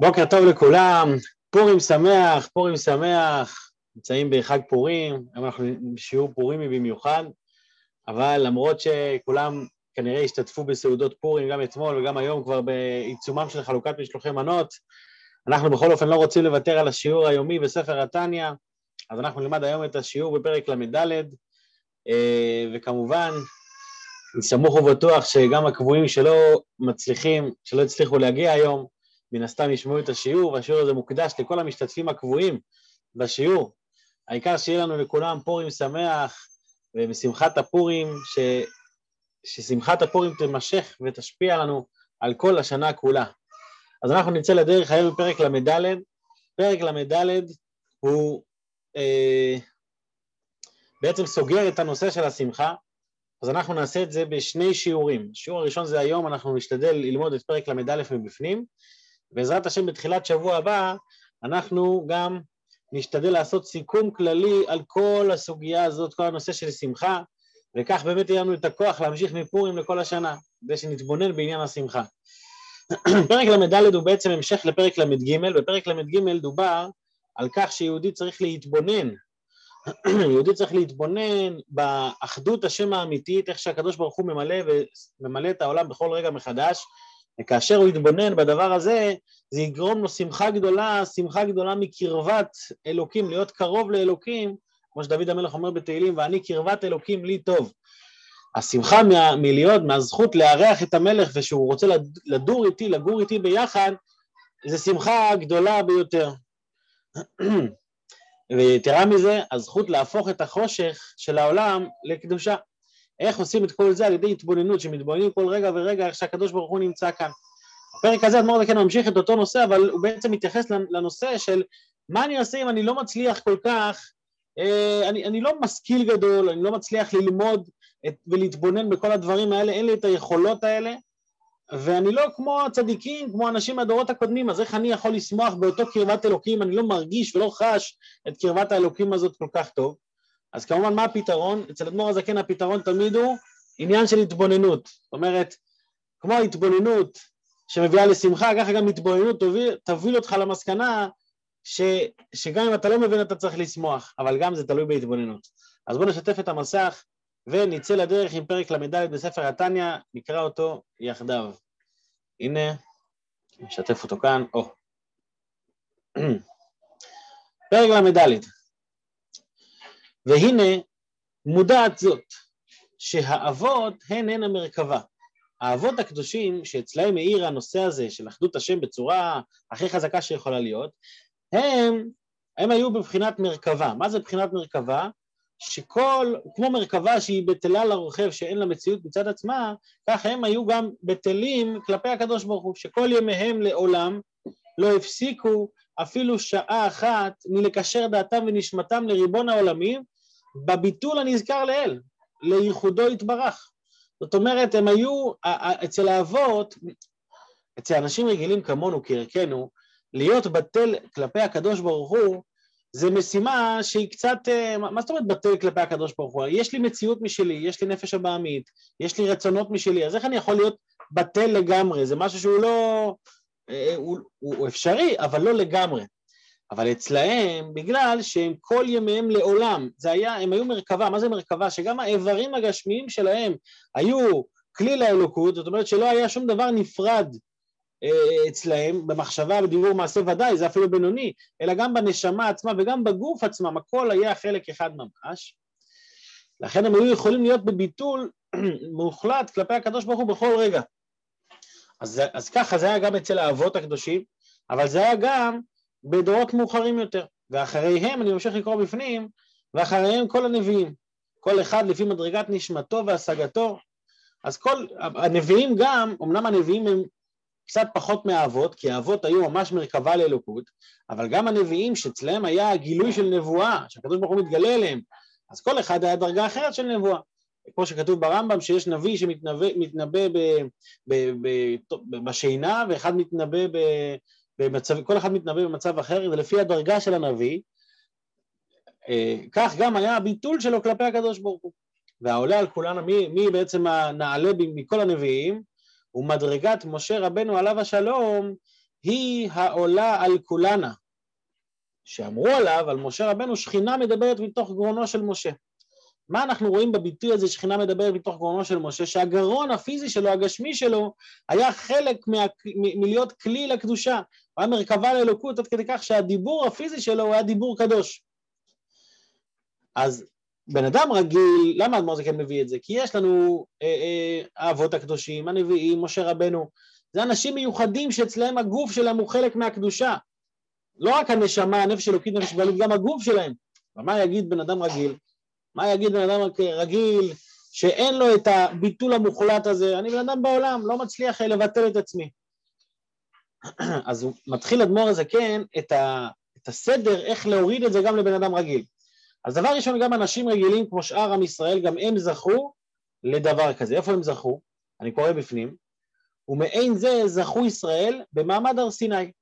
בוקר טוב לכולם, פורים שמח, פורים שמח, נמצאים בחג פורים, היום אנחנו בשיעור פורימי במיוחד, אבל למרות שכולם כנראה השתתפו בסעודות פורים גם אתמול וגם היום כבר בעיצומם של חלוקת משלוחי מנות, אנחנו בכל אופן לא רוצים לוותר על השיעור היומי בספר התניא, אז אנחנו נלמד היום את השיעור בפרק ל"ד, אה, וכמובן, אני סמוך ובטוח שגם הקבועים שלא מצליחים, שלא הצליחו להגיע היום, מן הסתם ישמעו את השיעור, והשיעור הזה מוקדש לכל המשתתפים הקבועים בשיעור. העיקר שיהיה לנו לכולם פורים שמח, ובשמחת הפורים, ש... ששמחת הפורים תימשך ותשפיע לנו על כל השנה כולה. אז אנחנו נצא לדרך היום בפרק ל"ד. פרק ל"ד הוא אה, בעצם סוגר את הנושא של השמחה, אז אנחנו נעשה את זה בשני שיעורים. השיעור הראשון זה היום, אנחנו נשתדל ללמוד את פרק ל"א מבפנים, בעזרת השם בתחילת שבוע הבא אנחנו גם נשתדל לעשות סיכום כללי על כל הסוגיה הזאת, כל הנושא של שמחה, וכך באמת יהיה לנו את הכוח להמשיך מפורים לכל השנה, כדי שנתבונן בעניין השמחה. פרק ל"ד הוא בעצם המשך לפרק ל"ג, בפרק ל"ג דובר על כך שיהודי צריך להתבונן, יהודי צריך להתבונן באחדות השם האמיתית, איך שהקדוש ברוך הוא ממלא וממלא את העולם בכל רגע מחדש, וכאשר הוא יתבונן בדבר הזה, זה יגרום לו שמחה גדולה, שמחה גדולה מקרבת אלוקים, להיות קרוב לאלוקים, כמו שדוד המלך אומר בתהילים, ואני קרבת אלוקים לי טוב. השמחה מה, מלהיות, מהזכות לארח את המלך ושהוא רוצה לדור איתי, לגור איתי ביחד, זה שמחה גדולה ביותר. ויתרה מזה, הזכות להפוך את החושך של העולם לקדושה. איך עושים את כל זה על ידי התבוננות, שמתבוננים כל רגע ורגע איך שהקדוש ברוך הוא נמצא כאן. הפרק הזה אדמו"ר כן ממשיך את אותו נושא, אבל הוא בעצם מתייחס לנושא של מה אני אעשה אם אני לא מצליח כל כך, אה, אני, אני לא משכיל גדול, אני לא מצליח ללמוד את, ולהתבונן בכל הדברים האלה, אין לי את היכולות האלה, ואני לא כמו הצדיקים, כמו אנשים מהדורות הקודמים, אז איך אני יכול לשמוח באותו קרבת אלוקים, אני לא מרגיש ולא חש את קרבת האלוקים הזאת כל כך טוב. אז כמובן מה הפתרון? אצל אדמו"ר הזקן הפתרון תמיד הוא עניין של התבוננות. זאת אומרת, כמו ההתבוננות שמביאה לשמחה, ככה גם התבוננות תוביל, תוביל אותך למסקנה ש, שגם אם אתה לא מבין אתה צריך לשמוח, אבל גם זה תלוי בהתבוננות. אז בואו נשתף את המסך ונצא לדרך עם פרק ל"ד בספר התניא, נקרא אותו יחדיו. הנה, נשתף אותו כאן, או. פרק ל"ד והנה מודעת זאת, שהאבות הן הן המרכבה. האבות הקדושים שאצלהם מאיר הנושא הזה של אחדות השם בצורה הכי חזקה שיכולה להיות, הם, הם היו בבחינת מרכבה. מה זה בבחינת מרכבה? שכל, כמו מרכבה שהיא בטלה לרוכב שאין לה מציאות מצד עצמה, כך הם היו גם בטלים כלפי הקדוש ברוך הוא, שכל ימיהם לעולם לא הפסיקו אפילו שעה אחת מלקשר דעתם ונשמתם לריבון העולמים, בביטול הנזכר לאל, לייחודו יתברך. זאת אומרת, הם היו, אצל האבות, אצל אנשים רגילים כמונו, כערכנו, להיות בטל כלפי הקדוש ברוך הוא, זה משימה שהיא קצת, אה, מה זאת אומרת בטל כלפי הקדוש ברוך הוא? יש לי מציאות משלי, יש לי נפש הבעמית, יש לי רצונות משלי, אז איך אני יכול להיות בטל לגמרי? זה משהו שהוא לא... אה, הוא, הוא אפשרי, אבל לא לגמרי. אבל אצלהם, בגלל שהם כל ימיהם לעולם, זה היה, הם היו מרכבה, מה זה מרכבה? שגם האיברים הגשמיים שלהם היו כלי לאלוקות, זאת אומרת שלא היה שום דבר נפרד אה, אצלהם, במחשבה, בדיבור מעשה ודאי, זה אפילו בינוני, אלא גם בנשמה עצמה וגם בגוף עצמם, הכל היה חלק אחד ממש. לכן הם היו יכולים להיות בביטול מוחלט כלפי הקדוש ברוך הוא בכל רגע. אז, אז ככה זה היה גם אצל האבות הקדושים, אבל זה היה גם בדורות מאוחרים יותר, ואחריהם, אני ממשיך לקרוא בפנים, ואחריהם כל הנביאים, כל אחד לפי מדרגת נשמתו והשגתו. אז כל, הנביאים גם, אמנם הנביאים הם קצת פחות מהאבות, כי האבות היו ממש מרכבה לאלוקות, אבל גם הנביאים שאצלם היה גילוי של נבואה, שהקדוש ברוך הוא מתגלה אליהם, אז כל אחד היה דרגה אחרת של נבואה. כמו שכתוב ברמב"ם, שיש נביא שמתנבא בשינה, ואחד מתנבא במצב, כל אחד מתנבא במצב אחר, זה לפי הדרגה של הנביא, אה, כך גם היה הביטול שלו כלפי הקדוש ברוך הוא. והעולה על כולנו, מי, מי בעצם הנעלה מכל הנביאים, ומדרגת משה רבנו עליו השלום, היא העולה על כולנה, שאמרו עליו, על משה רבנו, שכינה מדברת מתוך גרונו של משה. מה אנחנו רואים בביטוי הזה שכינה מדברת מתוך גרונו של משה? שהגרון הפיזי שלו, הגשמי שלו, היה חלק מה, מ, מלהיות כלי לקדושה. הוא היה מרכבה לאלוקות עד כדי כך שהדיבור הפיזי שלו הוא היה דיבור קדוש. אז בן אדם רגיל, למה אדמו"ר זה כן מביא את זה? כי יש לנו אה, אה, האבות הקדושים, הנביאים, משה רבנו, זה אנשים מיוחדים שאצלהם הגוף שלהם הוא חלק מהקדושה. לא רק הנשמה, הנפש אלוקית, נפש גלית, גם הגוף שלהם. ומה יגיד בן אדם רגיל? מה יגיד בן אדם רגיל שאין לו את הביטול המוחלט הזה? אני בן אדם בעולם, לא מצליח לבטל את עצמי. אז הוא מתחיל אדמו"ר הזה, כן, את, ה, את הסדר איך להוריד את זה גם לבן אדם רגיל. אז דבר ראשון, גם אנשים רגילים כמו שאר עם ישראל, גם הם זכו לדבר כזה. איפה הם זכו? אני קורא בפנים. ומעין זה זכו ישראל במעמד הר סיני.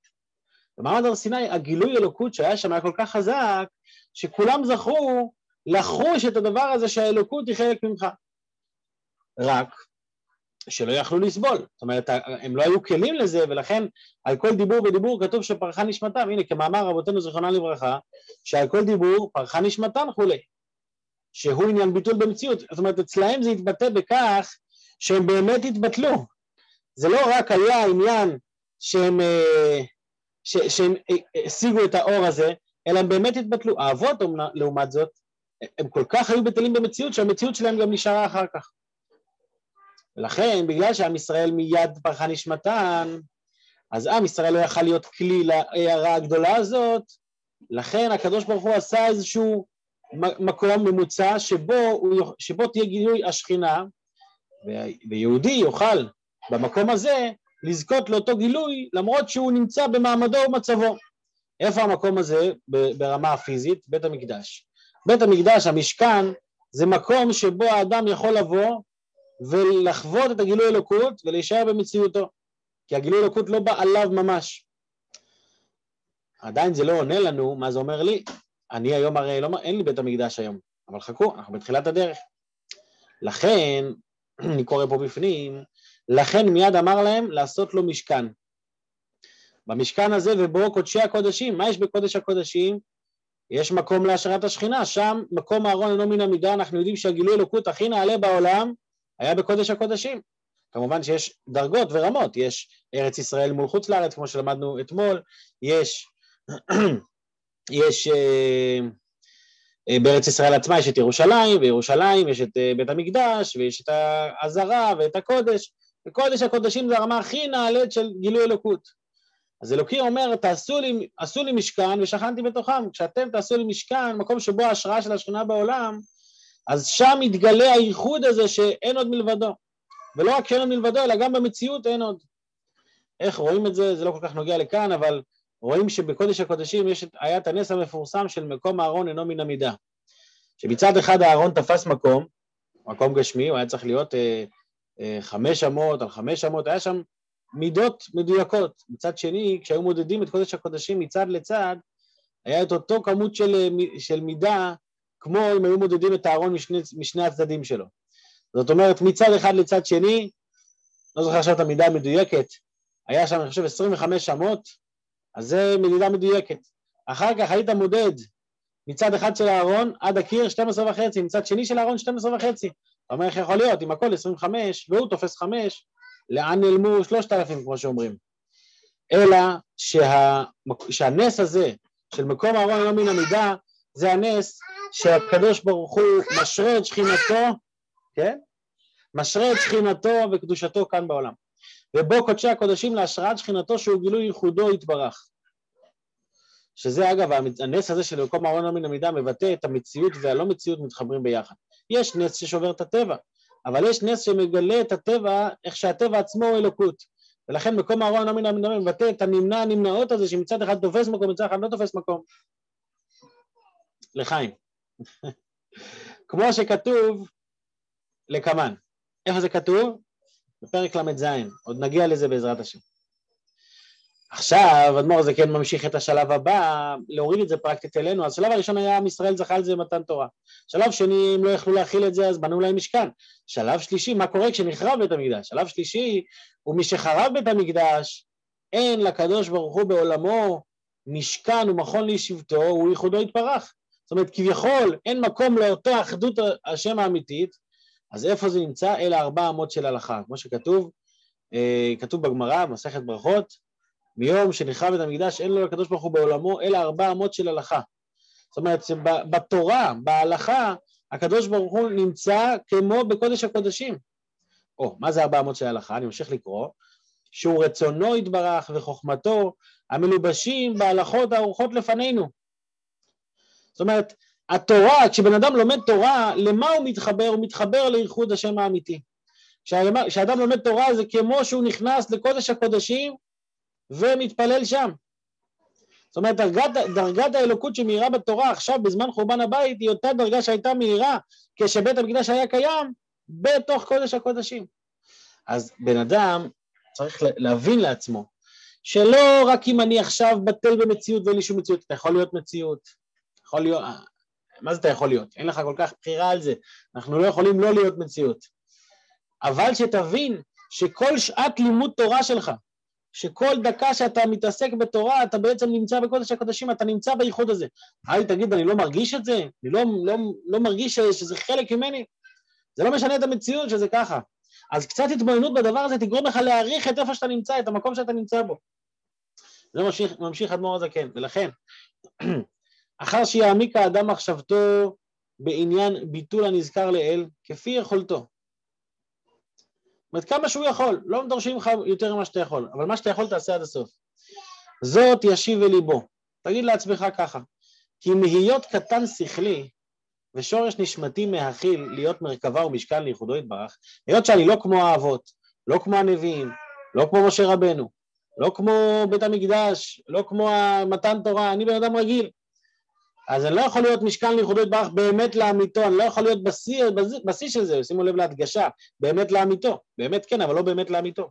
במעמד הר סיני הגילוי אלוקות שהיה שם היה כל כך חזק, שכולם זכו לחוש את הדבר הזה שהאלוקות היא חלק ממך. רק שלא יכלו לסבול. זאת אומרת, הם לא היו כלים לזה, ולכן על כל דיבור ודיבור כתוב שפרחה נשמתם. הנה, כמאמר רבותינו זיכרונה לברכה, שעל כל דיבור פרחה נשמתם כולי. שהוא עניין ביטול במציאות. זאת אומרת, אצלהם זה התבטא בכך שהם באמת התבטלו. זה לא רק היה עניין שהם, אה, ש, שהם אה, השיגו את האור הזה, אלא הם באמת התבטלו. האבות, לעומת זאת, הם כל כך היו בטלים במציאות, שהמציאות שלהם גם נשארה אחר כך. ולכן, בגלל שעם ישראל מיד פרחה נשמתן, אז עם ישראל לא יכל להיות כלי להערה הגדולה הזאת, לכן הקדוש ברוך הוא עשה איזשהו מקום ממוצע שבו, שבו תהיה גילוי השכינה, ויהודי יוכל במקום הזה לזכות לאותו גילוי למרות שהוא נמצא במעמדו ומצבו. איפה המקום הזה ברמה הפיזית? בית המקדש. בית המקדש, המשכן, זה מקום שבו האדם יכול לבוא ולחוות את הגילוי אלוקות ולהישאר במציאותו, כי הגילוי אלוקות לא בא עליו ממש. עדיין זה לא עונה לנו מה זה אומר לי. אני היום הרי לא, אין לי בית המקדש היום, אבל חכו, אנחנו בתחילת הדרך. לכן, אני קורא פה בפנים, לכן מיד אמר להם לעשות לו משכן. במשכן הזה ובו קודשי הקודשים, מה יש בקודש הקודשים? יש מקום להשארת השכינה, שם מקום הארון אינו מן המידה, אנחנו יודעים שהגילוי אלוקות הכי נעלה בעולם היה בקודש הקודשים. כמובן שיש דרגות ורמות, יש ארץ ישראל מול חוץ לארץ, כמו שלמדנו אתמול, יש, יש אה, אה, בארץ ישראל עצמה יש את ירושלים, וירושלים יש את אה, בית המקדש, ויש את העזרה ואת הקודש, וקודש הקודשים זה הרמה הכי נעלית של גילוי אלוקות. אז אלוקים אומר, תעשו לי, עשו לי משכן ושכנתי בתוכם. כשאתם תעשו לי משכן, מקום שבו ההשראה של השכינה בעולם, אז שם מתגלה הייחוד הזה שאין עוד מלבדו. ולא רק שאין עוד מלבדו, אלא גם במציאות אין עוד. איך רואים את זה? זה לא כל כך נוגע לכאן, אבל רואים שבקודש הקודשים יש, היה את הנס המפורסם של מקום הארון אינו מן המידה. שמצד אחד הארון תפס מקום, מקום גשמי, הוא היה צריך להיות אה, אה, חמש אמות על חמש אמות, היה שם מידות מדויקות. מצד שני, כשהיו מודדים את קודש הקודשים מצד לצד, היה את אותו כמות של, אה, של מידה, כמו אם היו מודדים את הארון משני, משני הצדדים שלו. זאת אומרת, מצד אחד לצד שני, לא זוכר עכשיו את המידה המדויקת, היה שם, אני חושב, 25 אמות, אז זה מדידה מדויקת. אחר כך היית מודד מצד אחד של הארון עד הקיר 12 וחצי, מצד שני של הארון 12 וחצי. אתה אומר, איך יכול להיות, אם הכל 25 והוא תופס 5, לאן נעלמו 3,000 כמו שאומרים? אלא שה, שהנס הזה של מקום הארון לא מן המידה, זה הנס שהקדוש ברוך הוא משרה את שכינתו, כן? משרה את שכינתו וקדושתו כאן בעולם. ובו קודשי הקודשים להשראת שכינתו שהוא גילוי ייחודו יתברך. שזה אגב, הנס הזה של מקום הארון לא מן המידה מבטא את המציאות והלא מציאות מתחברים ביחד. יש נס ששובר את הטבע, אבל יש נס שמגלה את הטבע, איך שהטבע עצמו הוא אלוקות. ולכן מקום הארון לא מן המידה מבטא את הנמנע הנמנעות הזה שמצד אחד תופס מקום, מצד אחד לא תופס מקום. לחיים. כמו שכתוב לקמן. איפה זה כתוב? בפרק ל"ז, עוד נגיע לזה בעזרת השם. עכשיו, אדמו"ר הזה כן ממשיך את השלב הבא, להוריד את זה פרקטית אלינו. אז שלב הראשון היה עם ישראל זכה על זה במתן תורה. שלב שני, אם לא יכלו להכיל את זה, אז בנו להם משכן. שלב שלישי, מה קורה כשנחרב בית המקדש? שלב שלישי הוא מי שחרב בית המקדש, אין לקדוש ברוך הוא בעולמו משכן ומכון לישיבתו, הוא ייחודו יתברך. זאת אומרת, כביכול אין מקום לאותה אחדות השם האמיתית, אז איפה זה נמצא? אלה ארבע אמות של הלכה, כמו שכתוב, אה, כתוב בגמרא, מסכת ברכות, מיום שנחרב את המקדש אין לו לקדוש ברוך הוא בעולמו, אלא ארבע אמות של הלכה. זאת אומרת, בתורה, בהלכה, הקדוש ברוך הוא נמצא כמו בקודש הקודשים. או, מה זה ארבע אמות של הלכה? אני ממשיך לקרוא. שהוא רצונו יתברך וחוכמתו המלובשים בהלכות הארוחות לפנינו. זאת אומרת, התורה, כשבן אדם לומד תורה, למה הוא מתחבר? הוא מתחבר לייחוד השם האמיתי. כשאדם לומד תורה זה כמו שהוא נכנס לקודש הקודשים ומתפלל שם. זאת אומרת, דרגת, דרגת האלוקות שמאירה בתורה עכשיו בזמן חורבן הבית היא אותה דרגה שהייתה מאירה כשבית המקדש היה קיים בתוך קודש הקודשים. אז בן אדם צריך להבין לעצמו שלא רק אם אני עכשיו בטל במציאות ואין לי שום מציאות, אתה יכול להיות מציאות, יכול להיות, מה זה אתה יכול להיות? אין לך כל כך בחירה על זה, אנחנו לא יכולים לא להיות מציאות. אבל שתבין שכל שעת לימוד תורה שלך, שכל דקה שאתה מתעסק בתורה, אתה בעצם נמצא בקודש הקודשים, אתה נמצא בייחוד הזה. אל תגיד, אני לא מרגיש את זה? אני לא, לא, לא מרגיש שזה חלק ממני? זה לא משנה את המציאות שזה ככה. אז קצת התבוננות בדבר הזה תגרום לך להעריך את איפה שאתה נמצא, את המקום שאתה נמצא בו. זה ממשיך אדמו"ר הזקן, ולכן, אחר שיעמיק האדם מחשבתו בעניין ביטול הנזכר לאל, כפי יכולתו. זאת אומרת, כמה שהוא יכול, לא דורשים לך יותר ממה שאתה יכול, אבל מה שאתה יכול תעשה עד הסוף. זאת ישיב אל ליבו. תגיד לעצמך ככה, כי מהיות קטן שכלי, ושורש נשמתי מהכיל להיות מרכבה ומשכן לייחודו יתברך, היות שאני לא כמו האבות, לא כמו הנביאים, לא כמו משה רבנו, לא כמו בית המקדש, לא כמו מתן תורה, אני בן אדם רגיל. אז אני לא יכול להיות משכן לייחודו יתברך באמת לאמיתו, אני לא יכול להיות בשיא, בשיא של זה, שימו לב להדגשה, באמת לאמיתו, באמת כן, אבל לא באמת לאמיתו.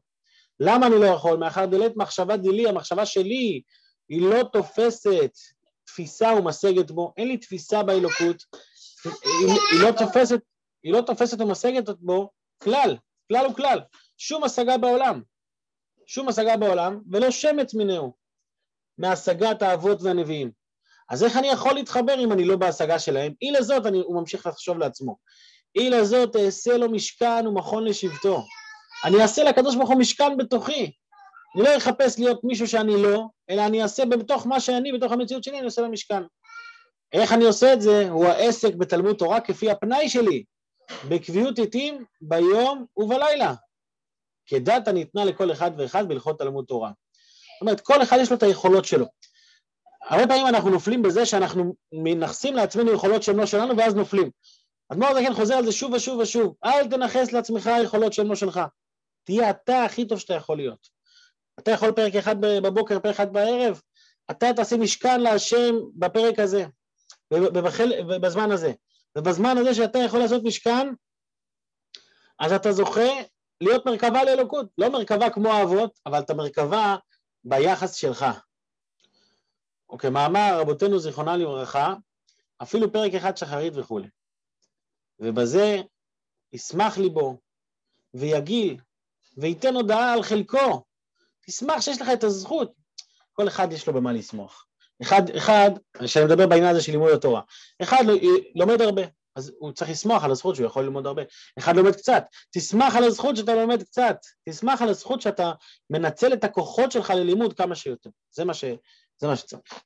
למה אני לא יכול? מאחר דלית מחשבה דילי, המחשבה שלי היא לא תופסת תפיסה ומשגת בו, אין לי תפיסה באלוקות, היא, היא, לא תופסת, היא לא תופסת ומשגת בו כלל, כלל וכלל, שום השגה בעולם, שום השגה בעולם, ולא שמץ מינהו מהשגת האבות והנביאים. אז איך אני יכול להתחבר אם אני לא בהשגה שלהם? אי לזאת, אני, הוא ממשיך לחשוב לעצמו, אי לזאת אעשה לו משכן ומכון לשבטו. אני אעשה לקדוש ברוך הוא משכן בתוכי. אני לא אחפש להיות מישהו שאני לא, אלא אני אעשה בתוך מה שאני, בתוך המציאות שלי, אני אעשה במשכן. איך אני עושה את זה? הוא העסק בתלמוד תורה כפי הפנאי שלי, בקביעות עתים ביום ובלילה. כדת הניתנה לכל אחד ואחד בהלכות תלמוד תורה. זאת אומרת, כל אחד יש לו את היכולות שלו. הרבה פעמים אנחנו נופלים בזה שאנחנו מנכסים לעצמנו יכולות שהן לא שלנו ואז נופלים. אדמו"ר הזקן חוזר על זה שוב ושוב ושוב, אל תנכס לעצמך יכולות שהן לא שלך. תהיה אתה הכי טוב שאתה יכול להיות. אתה יכול פרק אחד בבוקר, פרק אחד בערב, אתה תעשה משכן להשם בפרק הזה. בזמן הזה. ובזמן הזה שאתה יכול לעשות משכן, אז אתה זוכה להיות מרכבה לאלוקות. לא מרכבה כמו האבות, אבל אתה מרכבה ביחס שלך. אוקיי, מאמר רבותינו זיכרונה לברכה, אפילו פרק אחד שחרית וכולי. ובזה ישמח ליבו, ויגיל, וייתן הודעה על חלקו. תשמח שיש לך את הזכות. כל אחד יש לו במה לשמוח. אחד, אחד, כשאני מדבר בעניין הזה של לימוד התורה, אחד לומד הרבה, אז הוא צריך לשמוח על הזכות שהוא יכול ללמוד הרבה. אחד לומד קצת, תשמח על הזכות שאתה לומד קצת, תשמח על הזכות שאתה מנצל את הכוחות שלך ללימוד כמה שיותר. זה מה, ש, זה מה שצריך.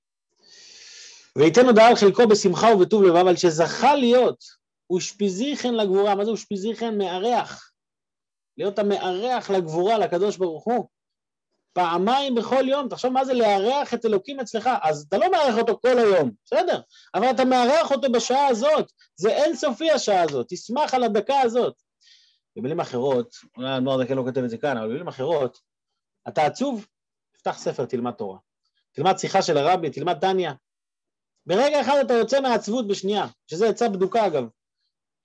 וייתן הודעה על חלקו בשמחה ובטוב לבב, על שזכה להיות אושפיזי חן לגבורה, מה זה אושפיזי חן? מארח. להיות המארח לגבורה, לקדוש ברוך הוא. פעמיים בכל יום, תחשוב מה זה לארח את אלוקים אצלך, אז אתה לא מארח אותו כל היום, בסדר, אבל אתה מארח אותו בשעה הזאת, זה אינסופי השעה הזאת, תשמח על הדקה הזאת. במילים אחרות, אולי הנוער דקה לא כותב את זה כאן, אבל במילים אחרות, אתה עצוב, תפתח ספר, תלמד תורה. תלמד שיחה של הרבי, תלמד טניה. ברגע אחד אתה יוצא מהעצבות בשנייה, שזה עצה בדוקה אגב.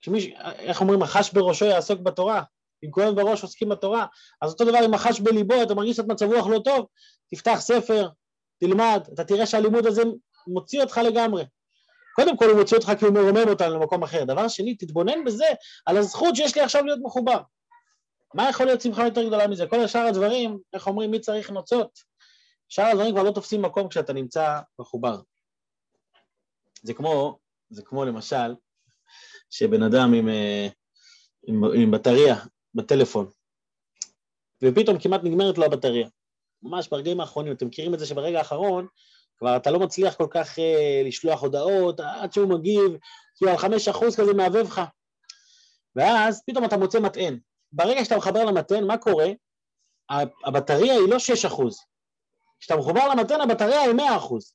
כשמישהו, איך אומרים, החש בראשו יעסוק בתורה, אם כואב בראש עוסקים בתורה, אז אותו דבר אם מחש בליבו, אתה מרגיש קצת מצב רוח לא טוב, תפתח ספר, תלמד, אתה תראה שהלימוד הזה מוציא אותך לגמרי. קודם כל הוא מוציא אותך כי הוא מרומם אותנו למקום אחר. דבר שני, תתבונן בזה, על הזכות שיש לי עכשיו להיות מחובר. מה יכול להיות שמחה יותר גדולה מזה? כל השאר הדברים, איך אומרים, מי צריך נוצות? שאר הדברים כבר לא תופסים מקום כשאתה נמצא מחובר. זה כמו, זה כמו למשל, שבן אדם עם, אה, עם, עם בטריה בטלפון, ופתאום כמעט נגמרת לו הבטריה. ממש ברגעים האחרונים, אתם מכירים את זה שברגע האחרון כבר אתה לא מצליח כל כך uh, לשלוח הודעות, עד שהוא מגיב, כאילו על חמש אחוז כזה מעבב לך. ואז פתאום אתה מוצא מטען. ברגע שאתה מחבר למטען, מה קורה? הבטריה היא לא שש אחוז. כשאתה מחובר למטען, הבטריה היא מאה אחוז.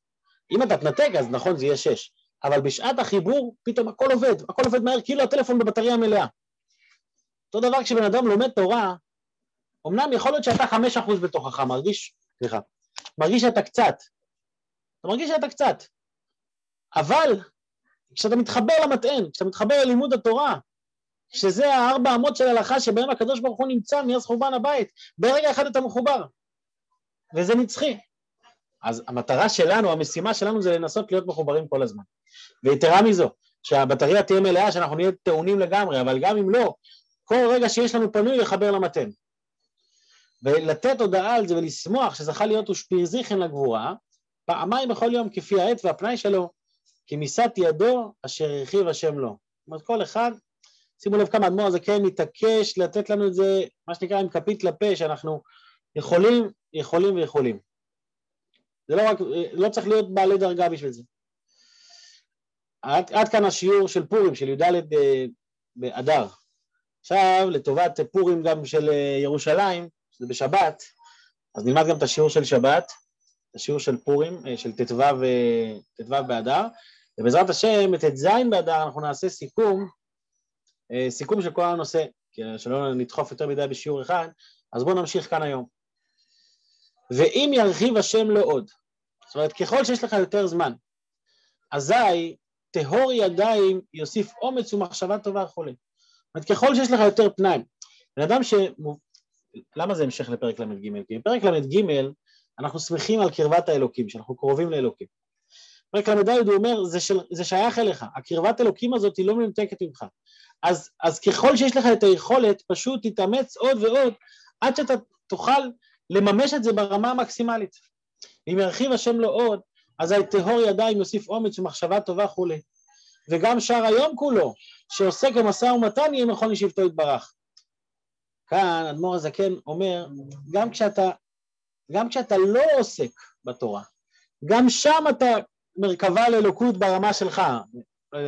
אם אתה תנתק, אז נכון, זה יהיה שש. אבל בשעת החיבור, פתאום הכל עובד, הכל עובד מהר, כאילו הטלפון בבטריה מלאה. אותו דבר כשבן אדם לומד תורה, אמנם יכול להיות שאתה חמש אחוז בתוכך, מרגיש, סליחה, מרגיש שאתה קצת, אתה מרגיש שאתה קצת, אבל כשאתה מתחבר למטען, כשאתה מתחבר ללימוד התורה, שזה הארבע אמות של הלכה שבהם הקדוש ברוך הוא נמצא מאז חורבן הבית, ברגע אחד אתה מחובר, וזה נצחי. אז המטרה שלנו, המשימה שלנו זה לנסות להיות מחוברים כל הזמן. ויתרה מזו, שהבטריה תהיה מלאה, שאנחנו נהיה טעונים לגמרי, אבל גם אם לא, כל רגע שיש לנו פנוי לחבר למתן. ולתת הודעה על זה ולשמוח שזכה להיות ושפירזיכן לגבורה, פעמיים בכל יום כפי העת והפנאי שלו, כי מיסת ידו אשר הרחיב השם לו. זאת אומרת, כל אחד, שימו לב כמה אדמו"ר הזה כן מתעקש לתת לנו את זה, מה שנקרא עם כפית לפה, שאנחנו יכולים, יכולים ויכולים. זה לא רק, לא צריך להיות בעלי דרגה בשביל זה. עד, עד כאן השיעור של פורים, של י"ד אה, באדר. עכשיו, לטובת פורים גם של אה, ירושלים, שזה בשבת, אז נלמד גם את השיעור של שבת, את השיעור של פורים, אה, של ט"ו באדר, ובעזרת השם, את ט"ז באדר אנחנו נעשה סיכום, סיכום של כל הנושא, שלא נדחוף יותר מדי בשיעור אחד, אז בואו נמשיך כאן היום. ואם ירחיב השם לו עוד, זאת אומרת, ככל שיש לך יותר זמן, אזי טהור ידיים יוסיף אומץ ומחשבה טובה וכולי. זאת אומרת, ככל שיש לך יותר פנאי, בן אדם ש... למה זה המשך לפרק ל"ג? כי בפרק ל"ג אנחנו שמחים על קרבת האלוקים, שאנחנו קרובים לאלוקים. פרק ל"ד הוא אומר, זה, של, זה שייך אליך, הקרבת אלוקים הזאת היא לא מנותקת ממך. אז, אז ככל שיש לך את היכולת, פשוט תתאמץ עוד ועוד, עד שאתה תוכל לממש את זה ברמה המקסימלית. אם ירחיב השם לו עוד, אזי טהור ידיים יוסיף אומץ ומחשבה טובה וכולי. וגם שאר היום כולו, שעוסק במשא ומתן יהיה מכון לשבטו יתברך. כאן אדמו"ר הזקן אומר, גם כשאתה, גם כשאתה לא עוסק בתורה, גם שם אתה מרכבה לאלוקות ברמה שלך,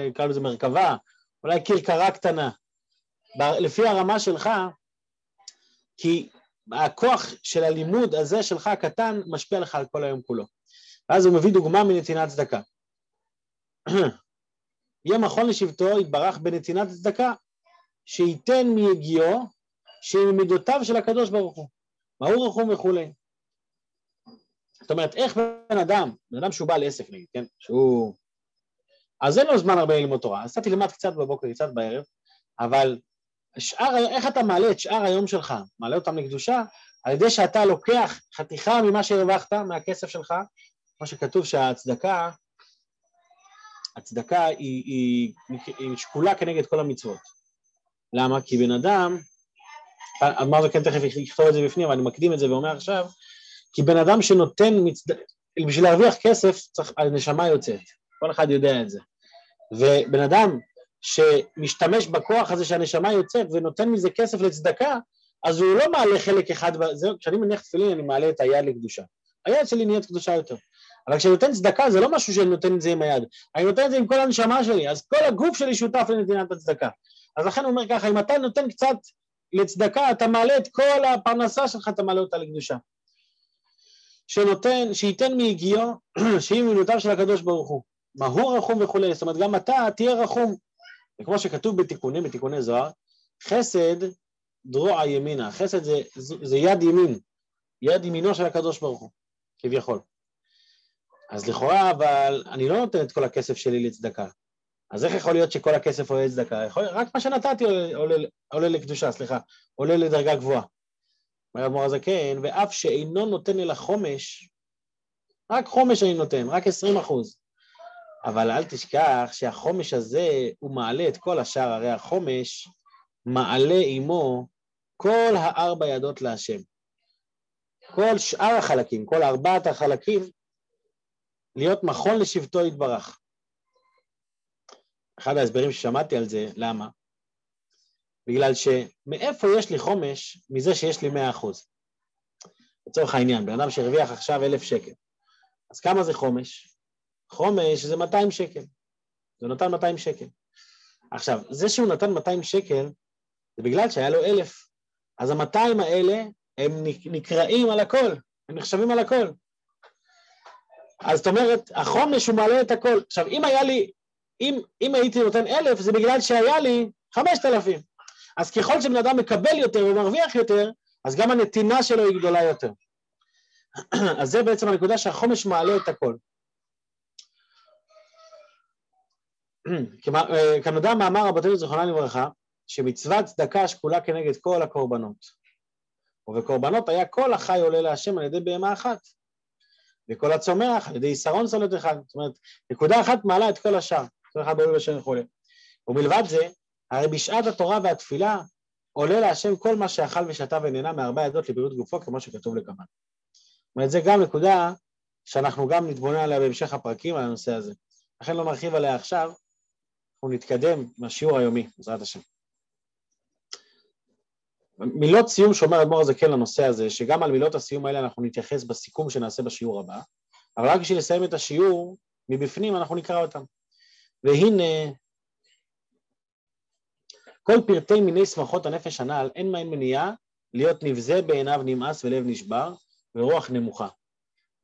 נקרא לזה מרכבה, אולי כרכרה קטנה, לפי הרמה שלך, כי הכוח של הלימוד הזה שלך הקטן משפיע לך על כל היום כולו. ואז הוא מביא דוגמה מנתינת צדקה. יהיה מכון לשבטו יתברך בנתינת צדקה, שייתן מיגיעו, שעם מידותיו של הקדוש ברוך הוא. מהו רחום וכולי. זאת אומרת, איך בן אדם, בן אדם שהוא בעל עסק נגיד, כן? שהוא... אז אין לו זמן הרבה ללמוד תורה. אז אתה תלמד קצת בבוקר, קצת בערב, אבל שאר, איך אתה מעלה את שאר היום שלך, מעלה אותם לקדושה, על ידי שאתה לוקח חתיכה ממה שהרווחת, מהכסף שלך, כמו שכתוב שהצדקה, הצדקה היא, היא, היא שקולה כנגד כל המצוות. למה? כי בן אדם, אמר וכן תכף יכתוב את זה בפנים, אבל אני מקדים את זה ואומר עכשיו, כי בן אדם שנותן, מצד... בשביל להרוויח כסף, צריך, הנשמה יוצאת, כל אחד יודע את זה. ובן אדם שמשתמש בכוח הזה שהנשמה יוצאת ונותן מזה כסף לצדקה, אז הוא לא מעלה חלק אחד, כשאני מניח תפילין אני מעלה את היד לקדושה. היד שלי נהיית קדושה יותר. אבל כשאני נותן צדקה זה לא משהו שאני נותן את זה עם היד, אני נותן את זה עם כל הנשמה שלי, אז כל הגוף שלי שותף לנתינת הצדקה. אז לכן הוא אומר ככה, אם אתה נותן קצת לצדקה, אתה מעלה את כל הפרנסה שלך, אתה מעלה אותה לקדושה. שנותן, שייתן מיגיעו, שהיא מילותיו של הקדוש ברוך הוא. מה הוא רחום וכולי, זאת אומרת גם אתה תהיה רחום. וכמו שכתוב בתיקונים, בתיקוני זוהר, חסד דרוע ימינה, חסד זה, זה, זה יד ימין, יד ימינו של הקדוש ברוך הוא, כביכול. אז לכאורה, אבל אני לא נותן את כל הכסף שלי לצדקה. אז איך יכול להיות שכל הכסף עולה לצדקה? יכול... רק מה שנתתי עולה, עולה, עולה לקדושה, סליחה, עולה לדרגה גבוהה. אומר אדמו"ר הזקן, ואף שאינו נותן אלא חומש, רק חומש אני נותן, רק עשרים אחוז. אבל אל תשכח שהחומש הזה, הוא מעלה את כל השאר, הרי החומש מעלה עמו כל הארבע ידות להשם. כל שאר החלקים, כל ארבעת החלקים, להיות מכון לשבטו יתברך. אחד ההסברים ששמעתי על זה, למה? בגלל שמאיפה יש לי חומש מזה שיש לי מאה אחוז? לצורך העניין, בן אדם שהרוויח עכשיו אלף שקל, אז כמה זה חומש? חומש זה 200 שקל, זה נתן 200 שקל. עכשיו, זה שהוא נתן 200 שקל, זה בגלל שהיה לו אלף, אז ה-200 האלה הם נקראים על הכל, הם נחשבים על הכל. אז זאת אומרת, החומש הוא מעלה את הכל. עכשיו, אם היה לי, אם, אם הייתי נותן אלף, זה בגלל שהיה לי חמשת אלפים. אז ככל שבן אדם מקבל יותר ומרוויח יותר, אז גם הנתינה שלו היא גדולה יותר. אז זה בעצם הנקודה שהחומש מעלה את הכל. כנודע מאמר רבותינו זיכרונה לברכה, שמצוות צדקה שקולה כנגד כל הקורבנות. ובקורבנות היה כל החי עולה להשם על ידי בהמה אחת, וכל הצומח על ידי יסרון סולת אחד. זאת אומרת, נקודה אחת מעלה את כל השאר, כל אחד ברור בשם וכולי. ומלבד זה, הרי בשעת התורה והתפילה עולה להשם כל מה שאכל ושתה ונהנה מארבע עדות לבריאות גופו, כמו שכתוב לקמן. זאת אומרת, זה גם נקודה שאנחנו גם נתבונן עליה בהמשך הפרקים על הנושא הזה. לכן לא נרחיב עליה עכשיו, אנחנו נתקדם עם השיעור היומי, בעזרת השם. מילות סיום שאומר אדמו"ר הזקן לנושא הזה, שגם על מילות הסיום האלה אנחנו נתייחס בסיכום שנעשה בשיעור הבא, אבל רק בשביל לסיים את השיעור, מבפנים אנחנו נקרא אותם. והנה, כל פרטי מיני שמחות הנפש הנ"ל, אין מהן מניעה להיות נבזה בעיניו נמאס ולב נשבר ורוח נמוכה.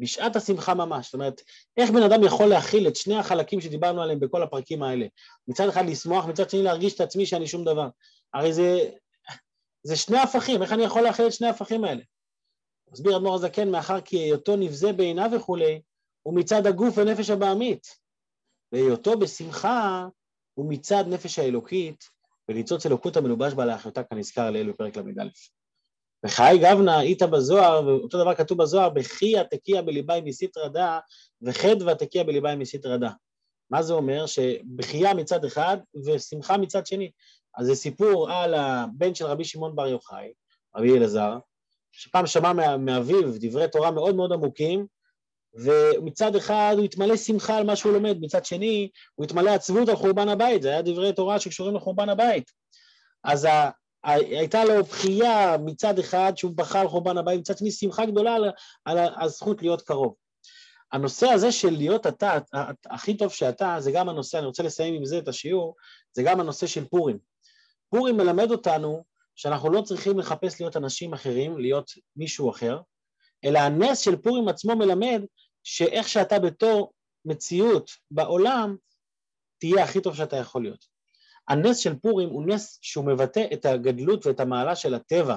בשעת השמחה ממש, זאת אומרת, איך בן אדם יכול להכיל את שני החלקים שדיברנו עליהם בכל הפרקים האלה? מצד אחד לשמוח, מצד שני להרגיש את עצמי שאני שום דבר. הרי זה, זה שני הפכים, איך אני יכול להכיל את שני ההפכים האלה? מסביר אדמו"ר הזקן, מאחר כי היותו נבזה בעיניו וכולי, הוא מצד הגוף ונפש הבעמית. והיותו בשמחה הוא מצד נפש האלוקית, וניצוץ אלוקות המלובש בה לאחיותה כנזכר לעיל בפרק ל"א. וחי גבנה איתה בזוהר, ואותו דבר כתוב בזוהר, בכיה תקיע בליבי מסיתרא דא, וחדווה תקיע בליבי מסיתרא דא. מה זה אומר? שבכייה מצד אחד ושמחה מצד שני. אז זה סיפור על הבן של רבי שמעון בר יוחאי, רבי אלעזר, שפעם שמע מאביו דברי תורה מאוד מאוד עמוקים, ומצד אחד הוא התמלא שמחה על מה שהוא לומד, מצד שני הוא התמלא עצבות על חורבן הבית, זה היה דברי תורה שקשורים לחורבן הבית. אז הייתה לו בחייה מצד אחד שהוא בכה על חורבן הבית, מצד שני שמחה גדולה על, על הזכות להיות קרוב. הנושא הזה של להיות אתה, הכי טוב שאתה, זה גם הנושא, אני רוצה לסיים עם זה את השיעור, זה גם הנושא של פורים. פורים מלמד אותנו שאנחנו לא צריכים לחפש להיות אנשים אחרים, להיות מישהו אחר, אלא הנס של פורים עצמו מלמד שאיך שאתה בתור מציאות בעולם, תהיה הכי טוב שאתה יכול להיות. הנס של פורים הוא נס שהוא מבטא את הגדלות ואת המעלה של הטבע.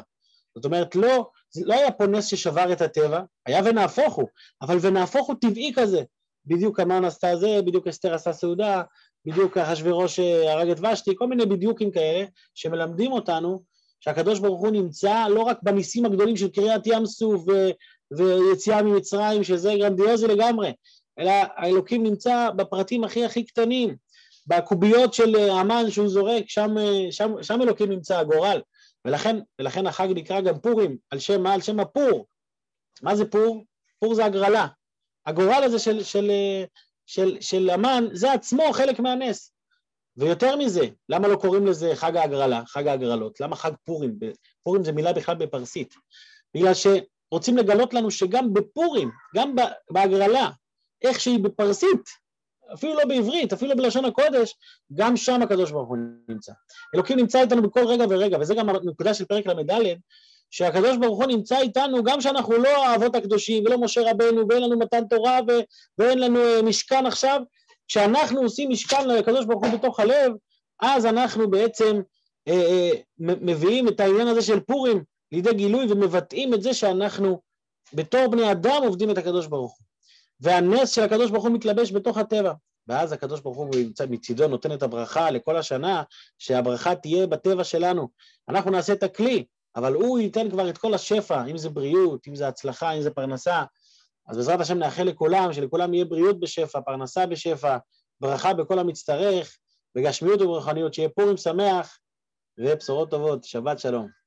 זאת אומרת, לא, לא היה פה נס ששבר את הטבע, היה ונהפוך הוא, אבל ונהפוך הוא טבעי כזה. בדיוק המן עשתה זה, בדיוק אסתר עשה סעודה, בדיוק אחשוורוש אה, הרג את ושתי, כל מיני בדיוקים כאלה שמלמדים אותנו שהקדוש ברוך הוא נמצא לא רק בניסים הגדולים של קריעת ים סוף ויציאה ממצרים, שזה גרנדיוזי לגמרי, אלא האלוקים נמצא בפרטים הכי הכי קטנים, בקוביות של אה, המן שהוא זורק, שם, אה, שם, שם אלוקים נמצא הגורל, ולכן, ולכן החג נקרא גם פורים, על שם מה? על שם הפור. מה זה פור? פור זה הגרלה. הגורל הזה של, של, של, של המן, זה עצמו חלק מהנס. ויותר מזה, למה לא קוראים לזה חג ההגרלה, חג ההגרלות? למה חג פורים? פורים זה מילה בכלל בפרסית. בגלל שרוצים לגלות לנו שגם בפורים, גם בהגרלה, איך שהיא בפרסית, אפילו לא בעברית, אפילו בלשון הקודש, גם שם הקדוש ברוך הוא נמצא. אלוקים נמצא איתנו בכל רגע ורגע, וזה גם הנקודה של פרק ל"ד, שהקדוש ברוך הוא נמצא איתנו גם כשאנחנו לא האבות הקדושים ולא משה רבנו ואין לנו מתן תורה ו- ואין לנו uh, משכן עכשיו, כשאנחנו עושים משכן לקדוש ברוך הוא בתוך הלב, אז אנחנו בעצם uh, uh, מביאים את העניין הזה של פורים לידי גילוי ומבטאים את זה שאנחנו בתור בני אדם עובדים את הקדוש ברוך הוא. והנס של הקדוש ברוך הוא מתלבש בתוך הטבע. ואז הקדוש ברוך הוא מצידו נותן את הברכה לכל השנה, שהברכה תהיה בטבע שלנו. אנחנו נעשה את הכלי, אבל הוא ייתן כבר את כל השפע, אם זה בריאות, אם זה הצלחה, אם זה פרנסה. אז בעזרת השם נאחל לכולם, שלכולם יהיה בריאות בשפע, פרנסה בשפע, ברכה בכל המצטרך, וגשמיות וברוחניות, שיהיה פורים שמח ובשורות טובות, שבת שלום.